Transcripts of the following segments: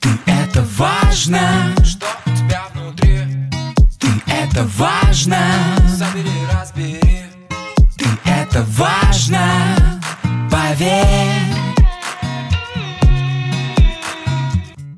Ты это важно, Что у тебя внутри? ты это важно, Забери, разбери ты это важно, поверь.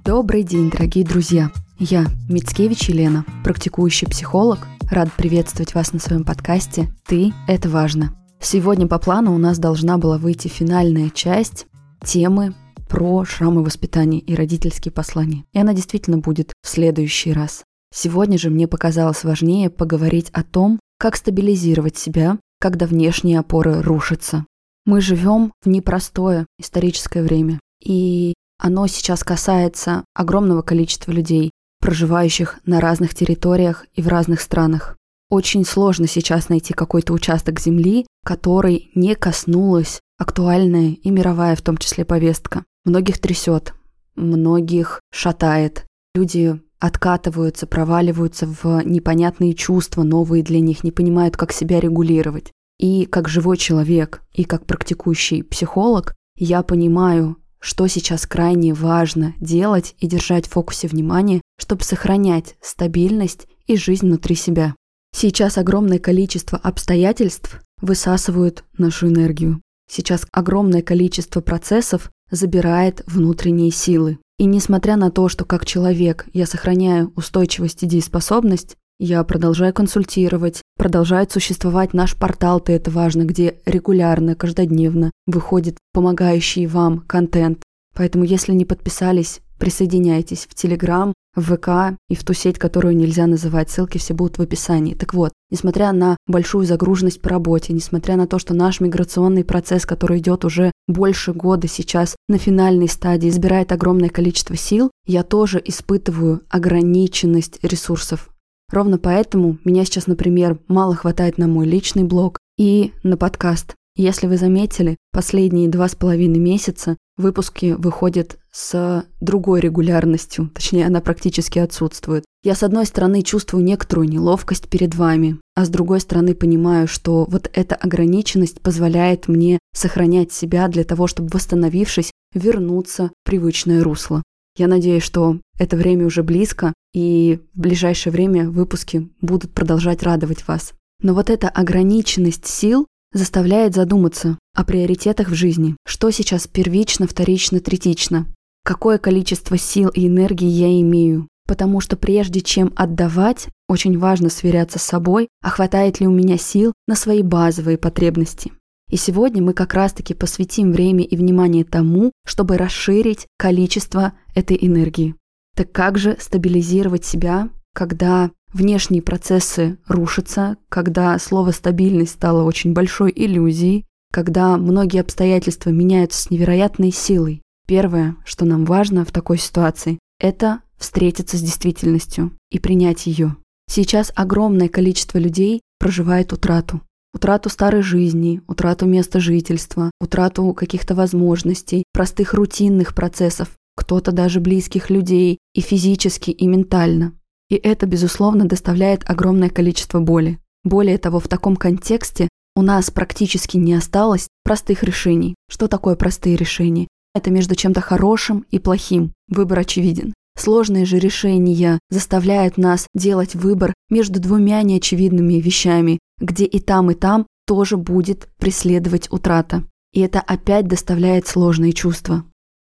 Добрый день, дорогие друзья! Я, Мицкевич Елена, практикующий психолог, рад приветствовать вас на своем подкасте «Ты – это важно». Сегодня по плану у нас должна была выйти финальная часть темы про шрамы воспитания и родительские послания. И она действительно будет в следующий раз. Сегодня же мне показалось важнее поговорить о том, как стабилизировать себя, когда внешние опоры рушатся. Мы живем в непростое историческое время, и оно сейчас касается огромного количества людей, проживающих на разных территориях и в разных странах. Очень сложно сейчас найти какой-то участок земли, который не коснулась актуальная и мировая в том числе повестка. Многих трясет, многих шатает. Люди откатываются, проваливаются в непонятные чувства, новые для них, не понимают, как себя регулировать. И как живой человек, и как практикующий психолог, я понимаю, что сейчас крайне важно делать и держать в фокусе внимания, чтобы сохранять стабильность и жизнь внутри себя. Сейчас огромное количество обстоятельств высасывают нашу энергию. Сейчас огромное количество процессов забирает внутренние силы. И несмотря на то, что как человек я сохраняю устойчивость и дееспособность, я продолжаю консультировать, продолжает существовать наш портал «Ты это важно», где регулярно, каждодневно выходит помогающий вам контент. Поэтому, если не подписались, присоединяйтесь в Телеграм, в ВК и в ту сеть, которую нельзя называть. Ссылки все будут в описании. Так вот, несмотря на большую загруженность по работе, несмотря на то, что наш миграционный процесс, который идет уже больше года сейчас на финальной стадии, забирает огромное количество сил, я тоже испытываю ограниченность ресурсов. Ровно поэтому меня сейчас, например, мало хватает на мой личный блог и на подкаст. Если вы заметили, последние два с половиной месяца выпуски выходят с другой регулярностью, точнее, она практически отсутствует. Я, с одной стороны, чувствую некоторую неловкость перед вами, а с другой стороны, понимаю, что вот эта ограниченность позволяет мне сохранять себя для того, чтобы, восстановившись, вернуться в привычное русло. Я надеюсь, что это время уже близко, и в ближайшее время выпуски будут продолжать радовать вас. Но вот эта ограниченность сил заставляет задуматься о приоритетах в жизни. Что сейчас первично, вторично, третично? Какое количество сил и энергии я имею? Потому что прежде чем отдавать, очень важно сверяться с собой, а хватает ли у меня сил на свои базовые потребности. И сегодня мы как раз-таки посвятим время и внимание тому, чтобы расширить количество этой энергии. Так как же стабилизировать себя, когда внешние процессы рушатся, когда слово «стабильность» стало очень большой иллюзией, когда многие обстоятельства меняются с невероятной силой. Первое, что нам важно в такой ситуации, это встретиться с действительностью и принять ее. Сейчас огромное количество людей проживает утрату. Утрату старой жизни, утрату места жительства, утрату каких-то возможностей, простых рутинных процессов, кто-то даже близких людей и физически, и ментально. И это, безусловно, доставляет огромное количество боли. Более того, в таком контексте у нас практически не осталось простых решений. Что такое простые решения? Это между чем-то хорошим и плохим. Выбор очевиден. Сложные же решения заставляют нас делать выбор между двумя неочевидными вещами, где и там, и там тоже будет преследовать утрата. И это опять доставляет сложные чувства.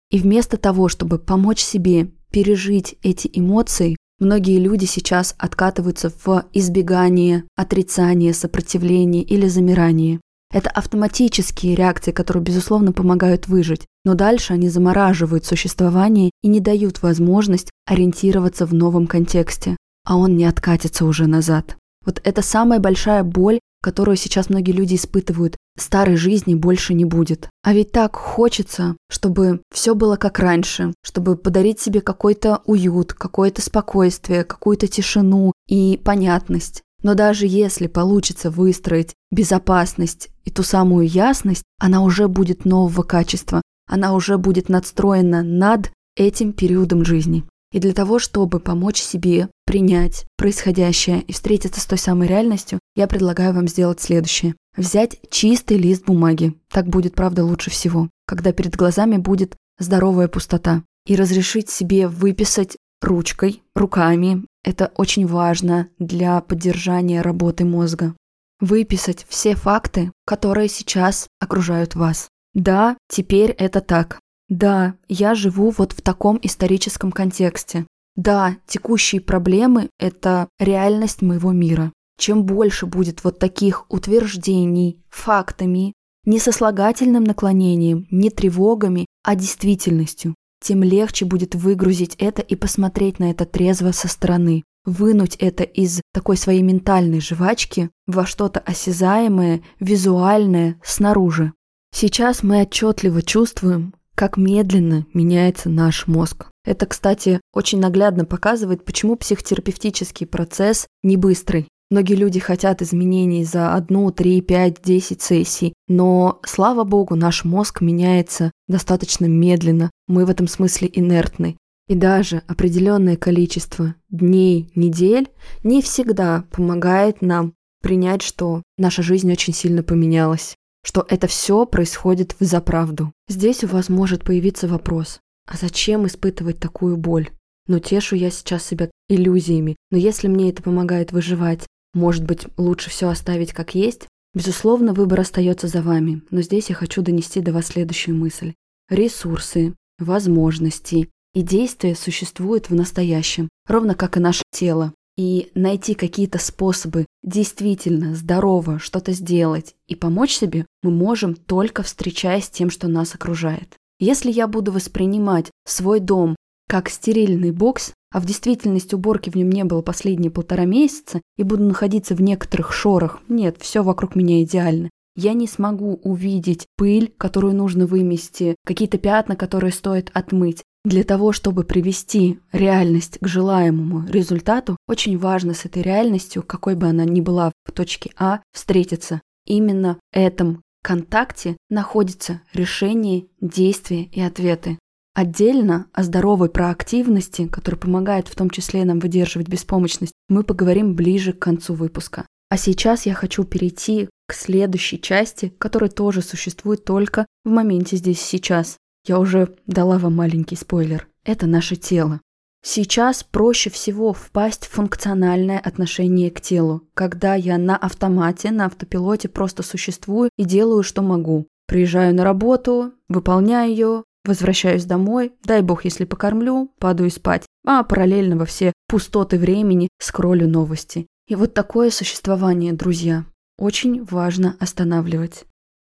И вместо того, чтобы помочь себе пережить эти эмоции, многие люди сейчас откатываются в избегание, отрицание, сопротивление или замирание. Это автоматические реакции, которые, безусловно, помогают выжить, но дальше они замораживают существование и не дают возможность ориентироваться в новом контексте, а он не откатится уже назад. Вот это самая большая боль, которую сейчас многие люди испытывают. Старой жизни больше не будет. А ведь так хочется, чтобы все было как раньше, чтобы подарить себе какой-то уют, какое-то спокойствие, какую-то тишину и понятность. Но даже если получится выстроить безопасность и ту самую ясность, она уже будет нового качества, она уже будет надстроена над этим периодом жизни. И для того, чтобы помочь себе принять происходящее и встретиться с той самой реальностью, я предлагаю вам сделать следующее. Взять чистый лист бумаги. Так будет, правда, лучше всего. Когда перед глазами будет здоровая пустота. и разрешить себе выписать ручкой, руками. Это очень важно для поддержания работы мозга. Выписать все факты, которые сейчас окружают вас. Да, теперь это так. Да, я живу вот в таком историческом контексте. Да, текущие проблемы – это реальность моего мира. Чем больше будет вот таких утверждений, фактами, не сослагательным наклонением, не тревогами, а действительностью, тем легче будет выгрузить это и посмотреть на это трезво со стороны, вынуть это из такой своей ментальной жвачки во что-то осязаемое, визуальное снаружи. Сейчас мы отчетливо чувствуем, как медленно меняется наш мозг. Это, кстати, очень наглядно показывает, почему психотерапевтический процесс не быстрый. Многие люди хотят изменений за одну, три, пять, десять сессий, но, слава богу, наш мозг меняется достаточно медленно. Мы в этом смысле инертны. И даже определенное количество дней, недель не всегда помогает нам принять, что наша жизнь очень сильно поменялась, что это все происходит в заправду. Здесь у вас может появиться вопрос, а зачем испытывать такую боль? Но тешу я сейчас себя иллюзиями. Но если мне это помогает выживать, может быть, лучше все оставить как есть? Безусловно, выбор остается за вами, но здесь я хочу донести до вас следующую мысль. Ресурсы, возможности и действия существуют в настоящем, ровно как и наше тело. И найти какие-то способы действительно здорово что-то сделать и помочь себе мы можем только встречаясь с тем, что нас окружает. Если я буду воспринимать свой дом как стерильный бокс, а в действительности уборки в нем не было последние полтора месяца, и буду находиться в некоторых шорах, нет, все вокруг меня идеально, я не смогу увидеть пыль, которую нужно вымести, какие-то пятна, которые стоит отмыть. Для того, чтобы привести реальность к желаемому результату, очень важно с этой реальностью, какой бы она ни была в точке А, встретиться. Именно в этом контакте находится решение, действия и ответы. Отдельно о здоровой проактивности, которая помогает в том числе нам выдерживать беспомощность, мы поговорим ближе к концу выпуска. А сейчас я хочу перейти к следующей части, которая тоже существует только в моменте здесь сейчас. Я уже дала вам маленький спойлер. Это наше тело. Сейчас проще всего впасть в функциональное отношение к телу, когда я на автомате, на автопилоте просто существую и делаю, что могу. Приезжаю на работу, выполняю ее, Возвращаюсь домой, дай бог, если покормлю, падаю спать, а параллельно во все пустоты времени скроллю новости. И вот такое существование, друзья, очень важно останавливать.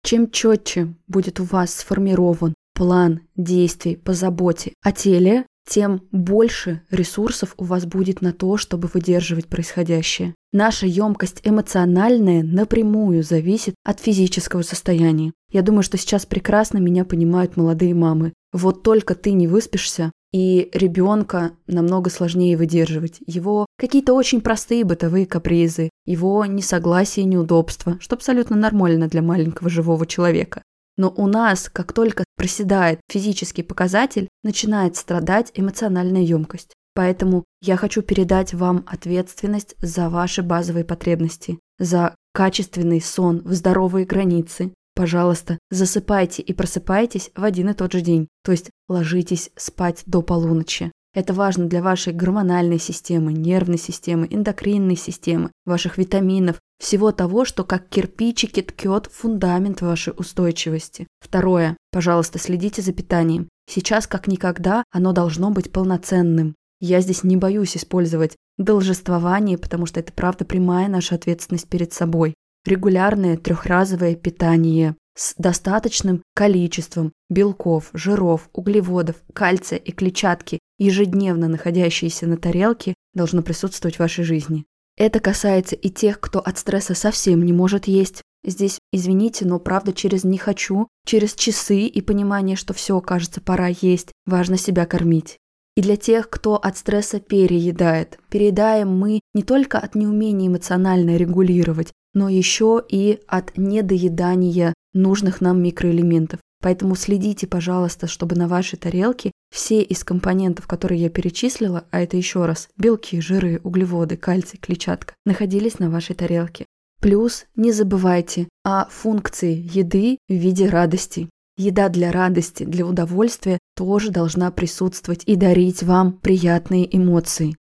Чем четче будет у вас сформирован план действий по заботе о теле, тем больше ресурсов у вас будет на то, чтобы выдерживать происходящее. Наша емкость эмоциональная напрямую зависит от физического состояния. Я думаю, что сейчас прекрасно меня понимают молодые мамы. Вот только ты не выспишься, и ребенка намного сложнее выдерживать. Его какие-то очень простые бытовые капризы, его несогласие и неудобства, что абсолютно нормально для маленького живого человека. Но у нас, как только проседает физический показатель, начинает страдать эмоциональная емкость. Поэтому я хочу передать вам ответственность за ваши базовые потребности, за качественный сон в здоровые границы. Пожалуйста, засыпайте и просыпайтесь в один и тот же день, то есть ложитесь спать до полуночи. Это важно для вашей гормональной системы, нервной системы, эндокринной системы, ваших витаминов, всего того, что как кирпичики ткет фундамент вашей устойчивости. Второе. Пожалуйста, следите за питанием. Сейчас, как никогда, оно должно быть полноценным. Я здесь не боюсь использовать должествование, потому что это правда прямая наша ответственность перед собой. Регулярное трехразовое питание с достаточным количеством белков, жиров, углеводов, кальция и клетчатки, ежедневно находящиеся на тарелке, должно присутствовать в вашей жизни. Это касается и тех, кто от стресса совсем не может есть. Здесь, извините, но правда через «не хочу», через часы и понимание, что все, кажется, пора есть, важно себя кормить. И для тех, кто от стресса переедает. Переедаем мы не только от неумения эмоционально регулировать, но еще и от недоедания нужных нам микроэлементов. Поэтому следите, пожалуйста, чтобы на вашей тарелке все из компонентов, которые я перечислила, а это еще раз белки, жиры, углеводы, кальций, клетчатка, находились на вашей тарелке. Плюс не забывайте о функции еды в виде радости. Еда для радости, для удовольствия тоже должна присутствовать и дарить вам приятные эмоции.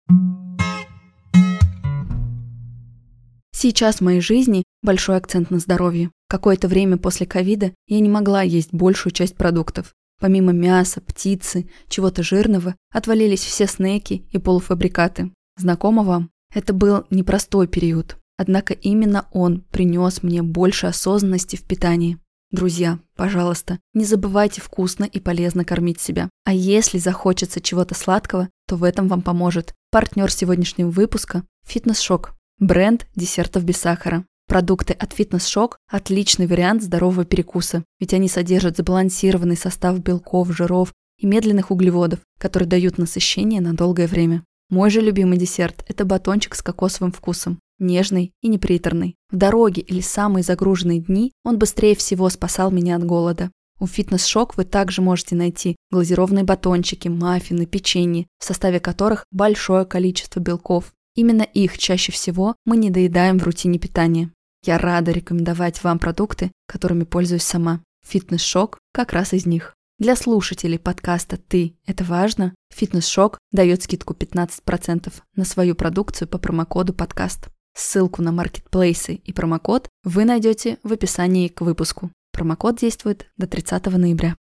Сейчас в моей жизни большой акцент на здоровье. Какое-то время после ковида я не могла есть большую часть продуктов. Помимо мяса, птицы, чего-то жирного, отвалились все снеки и полуфабрикаты. Знакомо вам? Это был непростой период. Однако именно он принес мне больше осознанности в питании. Друзья, пожалуйста, не забывайте вкусно и полезно кормить себя. А если захочется чего-то сладкого, то в этом вам поможет партнер сегодняшнего выпуска – Фитнес-шок. Бренд десертов без сахара. Продукты от Fitness Shock – отличный вариант здорового перекуса, ведь они содержат сбалансированный состав белков, жиров и медленных углеводов, которые дают насыщение на долгое время. Мой же любимый десерт – это батончик с кокосовым вкусом, нежный и неприторный. В дороге или самые загруженные дни он быстрее всего спасал меня от голода. У Shock вы также можете найти глазированные батончики, маффины, печенье, в составе которых большое количество белков, Именно их чаще всего мы не доедаем в рутине питания. Я рада рекомендовать вам продукты, которыми пользуюсь сама. Фитнес-шок как раз из них. Для слушателей подкаста «Ты – это важно» Фитнес-шок дает скидку 15% на свою продукцию по промокоду подкаст. Ссылку на маркетплейсы и промокод вы найдете в описании к выпуску. Промокод действует до 30 ноября.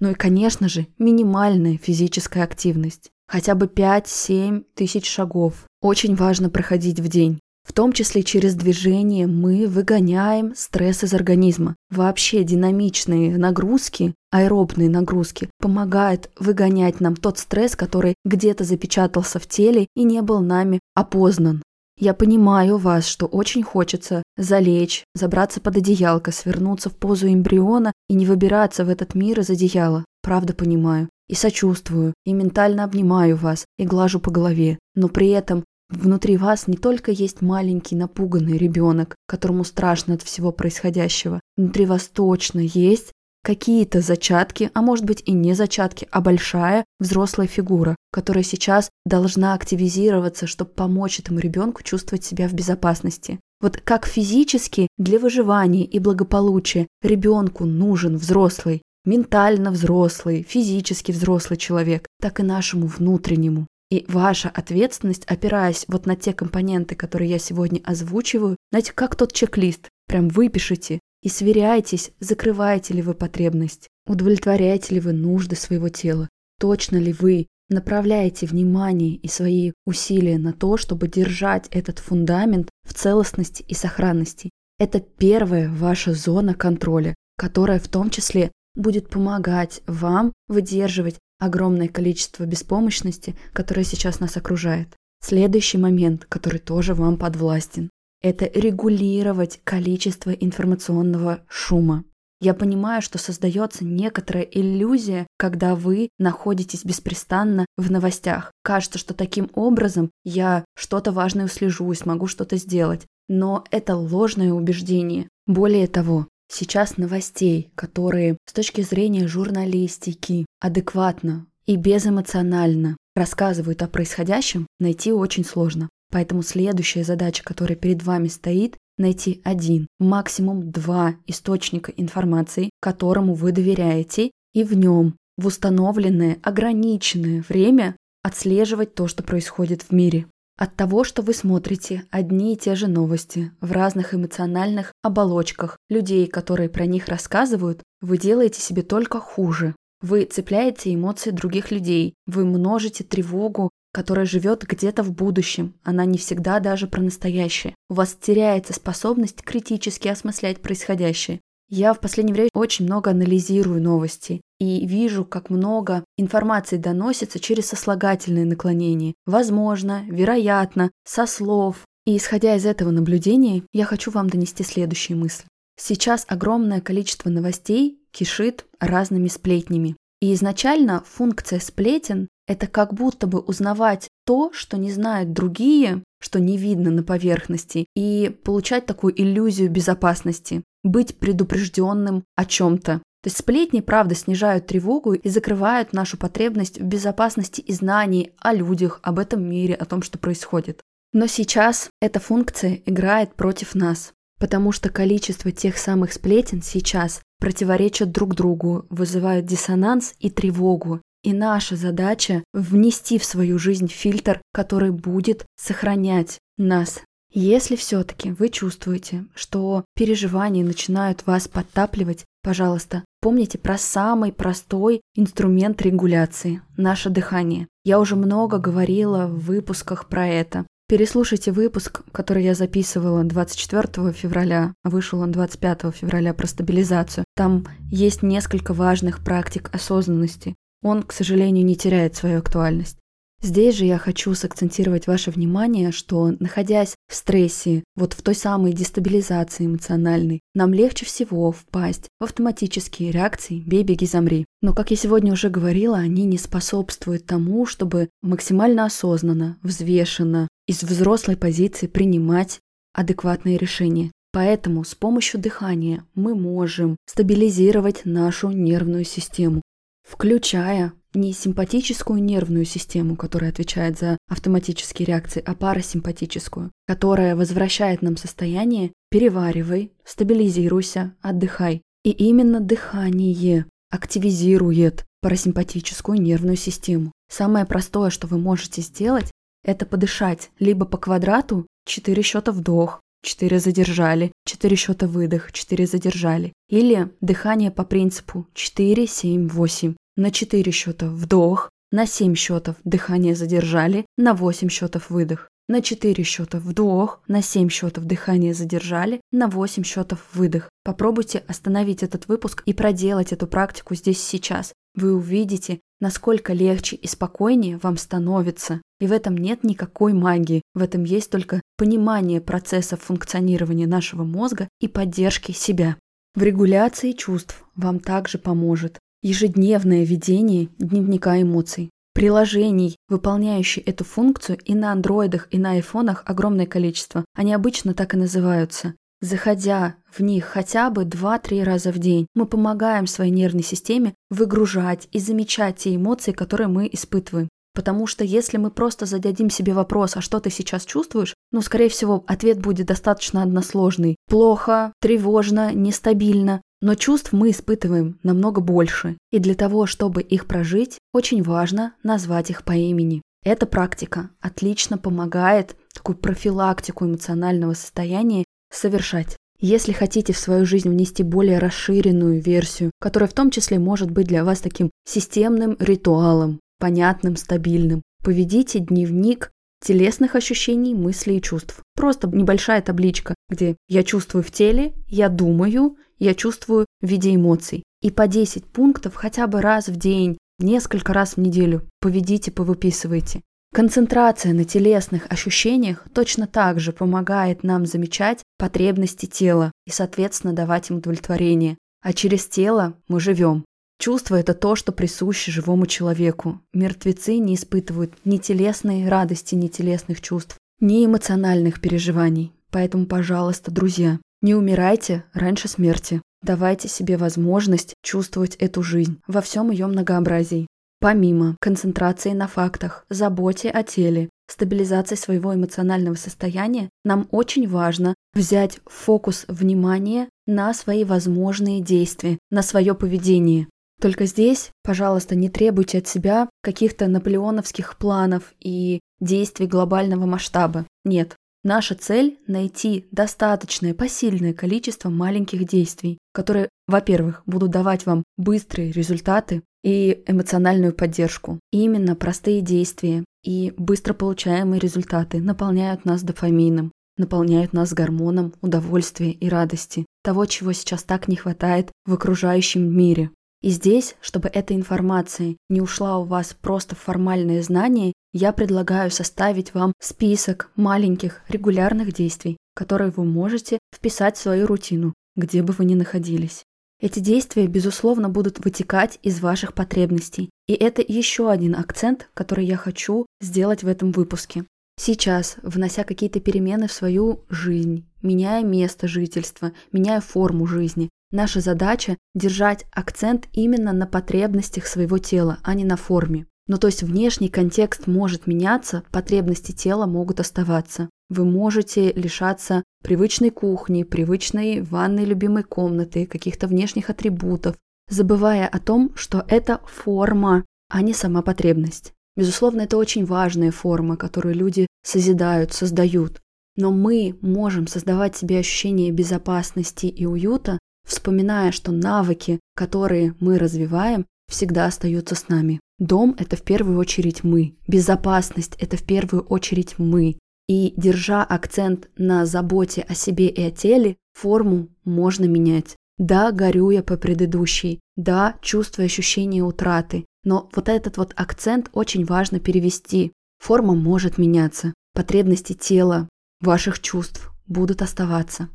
Ну и, конечно же, минимальная физическая активность. Хотя бы 5-7 тысяч шагов. Очень важно проходить в день. В том числе через движение мы выгоняем стресс из организма. Вообще динамичные нагрузки, аэробные нагрузки помогают выгонять нам тот стресс, который где-то запечатался в теле и не был нами опознан. Я понимаю вас, что очень хочется залечь, забраться под одеялко, свернуться в позу эмбриона и не выбираться в этот мир из одеяла. Правда понимаю. И сочувствую, и ментально обнимаю вас, и глажу по голове. Но при этом внутри вас не только есть маленький напуганный ребенок, которому страшно от всего происходящего. Внутри вас точно есть какие-то зачатки, а может быть и не зачатки, а большая взрослая фигура, которая сейчас должна активизироваться, чтобы помочь этому ребенку чувствовать себя в безопасности. Вот как физически для выживания и благополучия ребенку нужен взрослый, ментально взрослый, физически взрослый человек, так и нашему внутреннему. И ваша ответственность, опираясь вот на те компоненты, которые я сегодня озвучиваю, знаете, как тот чек-лист, прям выпишите, и сверяйтесь, закрываете ли вы потребность, удовлетворяете ли вы нужды своего тела, точно ли вы направляете внимание и свои усилия на то, чтобы держать этот фундамент в целостности и сохранности. Это первая ваша зона контроля, которая в том числе будет помогать вам выдерживать огромное количество беспомощности, которое сейчас нас окружает. Следующий момент, который тоже вам подвластен это регулировать количество информационного шума. Я понимаю, что создается некоторая иллюзия, когда вы находитесь беспрестанно в новостях. Кажется, что таким образом я что-то важное услежу и смогу что-то сделать. Но это ложное убеждение. Более того, сейчас новостей, которые с точки зрения журналистики адекватно и безэмоционально рассказывают о происходящем, найти очень сложно. Поэтому следующая задача, которая перед вами стоит, найти один, максимум два источника информации, которому вы доверяете, и в нем в установленное ограниченное время отслеживать то, что происходит в мире. От того, что вы смотрите одни и те же новости в разных эмоциональных оболочках людей, которые про них рассказывают, вы делаете себе только хуже. Вы цепляете эмоции других людей, вы множите тревогу которая живет где-то в будущем, она не всегда даже про настоящее. У вас теряется способность критически осмыслять происходящее. Я в последнее время очень много анализирую новости и вижу, как много информации доносится через сослагательные наклонения. Возможно, вероятно, со слов. И исходя из этого наблюдения, я хочу вам донести следующие мысли. Сейчас огромное количество новостей кишит разными сплетнями. И изначально функция сплетен это как будто бы узнавать то, что не знают другие, что не видно на поверхности, и получать такую иллюзию безопасности, быть предупрежденным о чем-то. То есть сплетни, правда, снижают тревогу и закрывают нашу потребность в безопасности и знании о людях, об этом мире, о том, что происходит. Но сейчас эта функция играет против нас. потому что количество тех самых сплетен сейчас противоречат друг другу, вызывают диссонанс и тревогу. И наша задача – внести в свою жизнь фильтр, который будет сохранять нас. Если все-таки вы чувствуете, что переживания начинают вас подтапливать, пожалуйста, помните про самый простой инструмент регуляции – наше дыхание. Я уже много говорила в выпусках про это. Переслушайте выпуск, который я записывала 24 февраля, а вышел он 25 февраля про стабилизацию. Там есть несколько важных практик осознанности. Он, к сожалению, не теряет свою актуальность. Здесь же я хочу сакцентировать ваше внимание, что находясь в стрессе, вот в той самой дестабилизации эмоциональной, нам легче всего впасть в автоматические реакции «бей, беги, замри». Но, как я сегодня уже говорила, они не способствуют тому, чтобы максимально осознанно, взвешенно, из взрослой позиции принимать адекватные решения. Поэтому с помощью дыхания мы можем стабилизировать нашу нервную систему, включая не симпатическую нервную систему, которая отвечает за автоматические реакции, а парасимпатическую, которая возвращает нам состояние «переваривай», «стабилизируйся», «отдыхай». И именно дыхание активизирует парасимпатическую нервную систему. Самое простое, что вы можете сделать, это подышать либо по квадрату 4 счета вдох, 4 задержали, 4 счета выдох, 4 задержали. Или дыхание по принципу 4, 7, 8. На 4 счета вдох, на 7 счетов дыхание задержали, на 8 счетов выдох. На 4 счета вдох, на 7 счетов дыхание задержали, на 8 счетов выдох. Попробуйте остановить этот выпуск и проделать эту практику здесь сейчас. Вы увидите, насколько легче и спокойнее вам становится. И в этом нет никакой магии, в этом есть только понимание процессов функционирования нашего мозга и поддержки себя. В регуляции чувств вам также поможет ежедневное ведение дневника эмоций. Приложений, выполняющих эту функцию, и на андроидах, и на айфонах огромное количество. Они обычно так и называются. Заходя в них хотя бы 2-3 раза в день, мы помогаем своей нервной системе выгружать и замечать те эмоции, которые мы испытываем. Потому что если мы просто зададим себе вопрос, а что ты сейчас чувствуешь, ну, скорее всего, ответ будет достаточно односложный. Плохо, тревожно, нестабильно. Но чувств мы испытываем намного больше. И для того, чтобы их прожить, очень важно назвать их по имени. Эта практика отлично помогает такую профилактику эмоционального состояния совершать. Если хотите в свою жизнь внести более расширенную версию, которая в том числе может быть для вас таким системным ритуалом, понятным, стабильным. Поведите дневник телесных ощущений, мыслей и чувств. Просто небольшая табличка, где я чувствую в теле, я думаю, я чувствую в виде эмоций. И по 10 пунктов хотя бы раз в день, несколько раз в неделю поведите, повыписывайте. Концентрация на телесных ощущениях точно так же помогает нам замечать потребности тела и, соответственно, давать им удовлетворение. А через тело мы живем. Чувство – это то, что присуще живому человеку. Мертвецы не испытывают ни телесной радости, ни телесных чувств, ни эмоциональных переживаний. Поэтому, пожалуйста, друзья, не умирайте раньше смерти. Давайте себе возможность чувствовать эту жизнь во всем ее многообразии. Помимо концентрации на фактах, заботе о теле, стабилизации своего эмоционального состояния, нам очень важно взять фокус внимания на свои возможные действия, на свое поведение. Только здесь, пожалуйста, не требуйте от себя каких-то наполеоновских планов и действий глобального масштаба. Нет. Наша цель – найти достаточное посильное количество маленьких действий, которые, во-первых, будут давать вам быстрые результаты и эмоциональную поддержку. И именно простые действия и быстро получаемые результаты наполняют нас дофамином, наполняют нас гормоном удовольствия и радости, того, чего сейчас так не хватает в окружающем мире. И здесь, чтобы эта информация не ушла у вас просто в формальное знание, я предлагаю составить вам список маленьких регулярных действий, которые вы можете вписать в свою рутину, где бы вы ни находились. Эти действия, безусловно, будут вытекать из ваших потребностей. И это еще один акцент, который я хочу сделать в этом выпуске. Сейчас, внося какие-то перемены в свою жизнь, меняя место жительства, меняя форму жизни, Наша задача – держать акцент именно на потребностях своего тела, а не на форме. Ну то есть внешний контекст может меняться, потребности тела могут оставаться. Вы можете лишаться привычной кухни, привычной ванной любимой комнаты, каких-то внешних атрибутов, забывая о том, что это форма, а не сама потребность. Безусловно, это очень важная форма, которую люди созидают, создают. Но мы можем создавать себе ощущение безопасности и уюта, вспоминая, что навыки, которые мы развиваем, всегда остаются с нами. Дом – это в первую очередь мы. Безопасность – это в первую очередь мы. И держа акцент на заботе о себе и о теле, форму можно менять. Да, горю я по предыдущей, да, чувствую ощущение утраты, но вот этот вот акцент очень важно перевести. Форма может меняться, потребности тела, ваших чувств будут оставаться.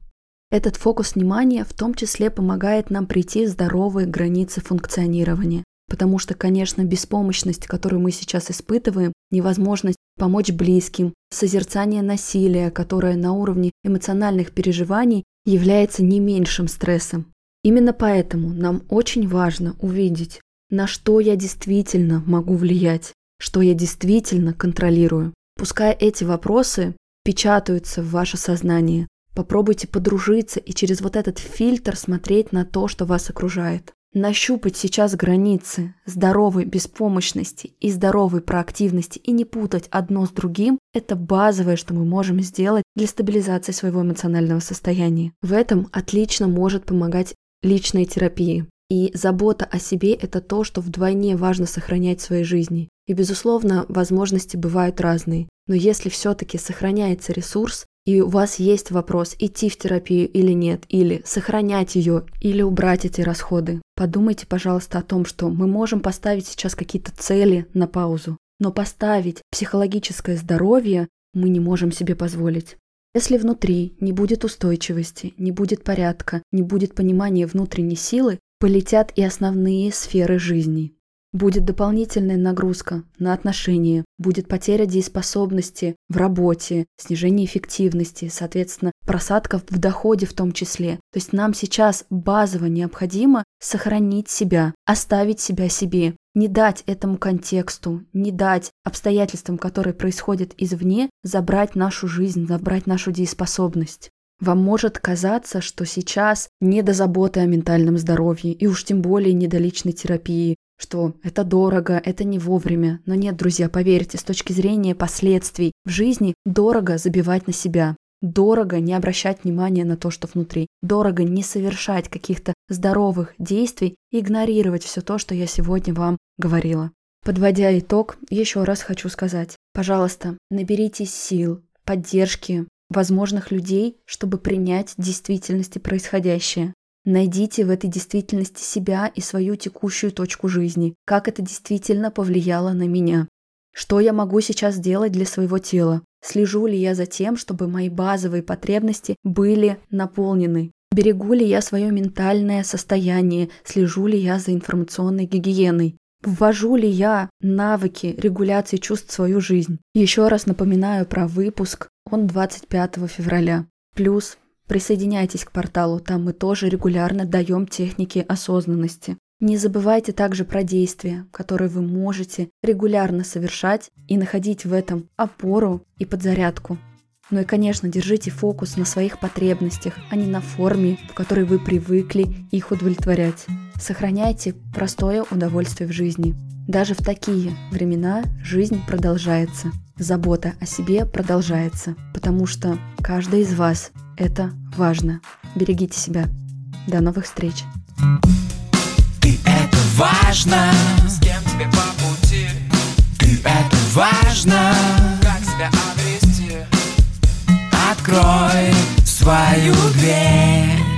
Этот фокус внимания в том числе помогает нам прийти в здоровые границы функционирования. Потому что, конечно, беспомощность, которую мы сейчас испытываем, невозможность помочь близким, созерцание насилия, которое на уровне эмоциональных переживаний является не меньшим стрессом. Именно поэтому нам очень важно увидеть, на что я действительно могу влиять, что я действительно контролирую. Пускай эти вопросы печатаются в ваше сознание, попробуйте подружиться и через вот этот фильтр смотреть на то, что вас окружает. Нащупать сейчас границы здоровой беспомощности и здоровой проактивности и не путать одно с другим – это базовое, что мы можем сделать для стабилизации своего эмоционального состояния. В этом отлично может помогать личная терапия. И забота о себе – это то, что вдвойне важно сохранять в своей жизни. И, безусловно, возможности бывают разные. Но если все-таки сохраняется ресурс, и у вас есть вопрос, идти в терапию или нет, или сохранять ее, или убрать эти расходы, подумайте, пожалуйста, о том, что мы можем поставить сейчас какие-то цели на паузу, но поставить психологическое здоровье мы не можем себе позволить. Если внутри не будет устойчивости, не будет порядка, не будет понимания внутренней силы, полетят и основные сферы жизни. Будет дополнительная нагрузка на отношения, будет потеря дееспособности в работе, снижение эффективности, соответственно, просадка в доходе в том числе. То есть нам сейчас базово необходимо сохранить себя, оставить себя себе, не дать этому контексту, не дать обстоятельствам, которые происходят извне, забрать нашу жизнь, забрать нашу дееспособность. Вам может казаться, что сейчас не до заботы о ментальном здоровье, и уж тем более не до личной терапии, что это дорого, это не вовремя. Но нет, друзья, поверьте, с точки зрения последствий в жизни дорого забивать на себя. Дорого не обращать внимания на то, что внутри. Дорого не совершать каких-то здоровых действий и игнорировать все то, что я сегодня вам говорила. Подводя итог, еще раз хочу сказать. Пожалуйста, наберитесь сил, поддержки возможных людей, чтобы принять действительности происходящее. Найдите в этой действительности себя и свою текущую точку жизни, как это действительно повлияло на меня. Что я могу сейчас сделать для своего тела? Слежу ли я за тем, чтобы мои базовые потребности были наполнены? Берегу ли я свое ментальное состояние? Слежу ли я за информационной гигиеной? Ввожу ли я навыки регуляции чувств в свою жизнь? Еще раз напоминаю про выпуск, он 25 февраля. Плюс Присоединяйтесь к порталу, там мы тоже регулярно даем техники осознанности. Не забывайте также про действия, которые вы можете регулярно совершать и находить в этом опору и подзарядку. Ну и, конечно, держите фокус на своих потребностях, а не на форме, в которой вы привыкли их удовлетворять. Сохраняйте простое удовольствие в жизни. Даже в такие времена жизнь продолжается. Забота о себе продолжается, потому что каждый из вас это важно. Берегите себя. До новых встреч. Ты это важно. С кем тебе по пути? Ты это важно. Как себя обрести? Открой свою дверь.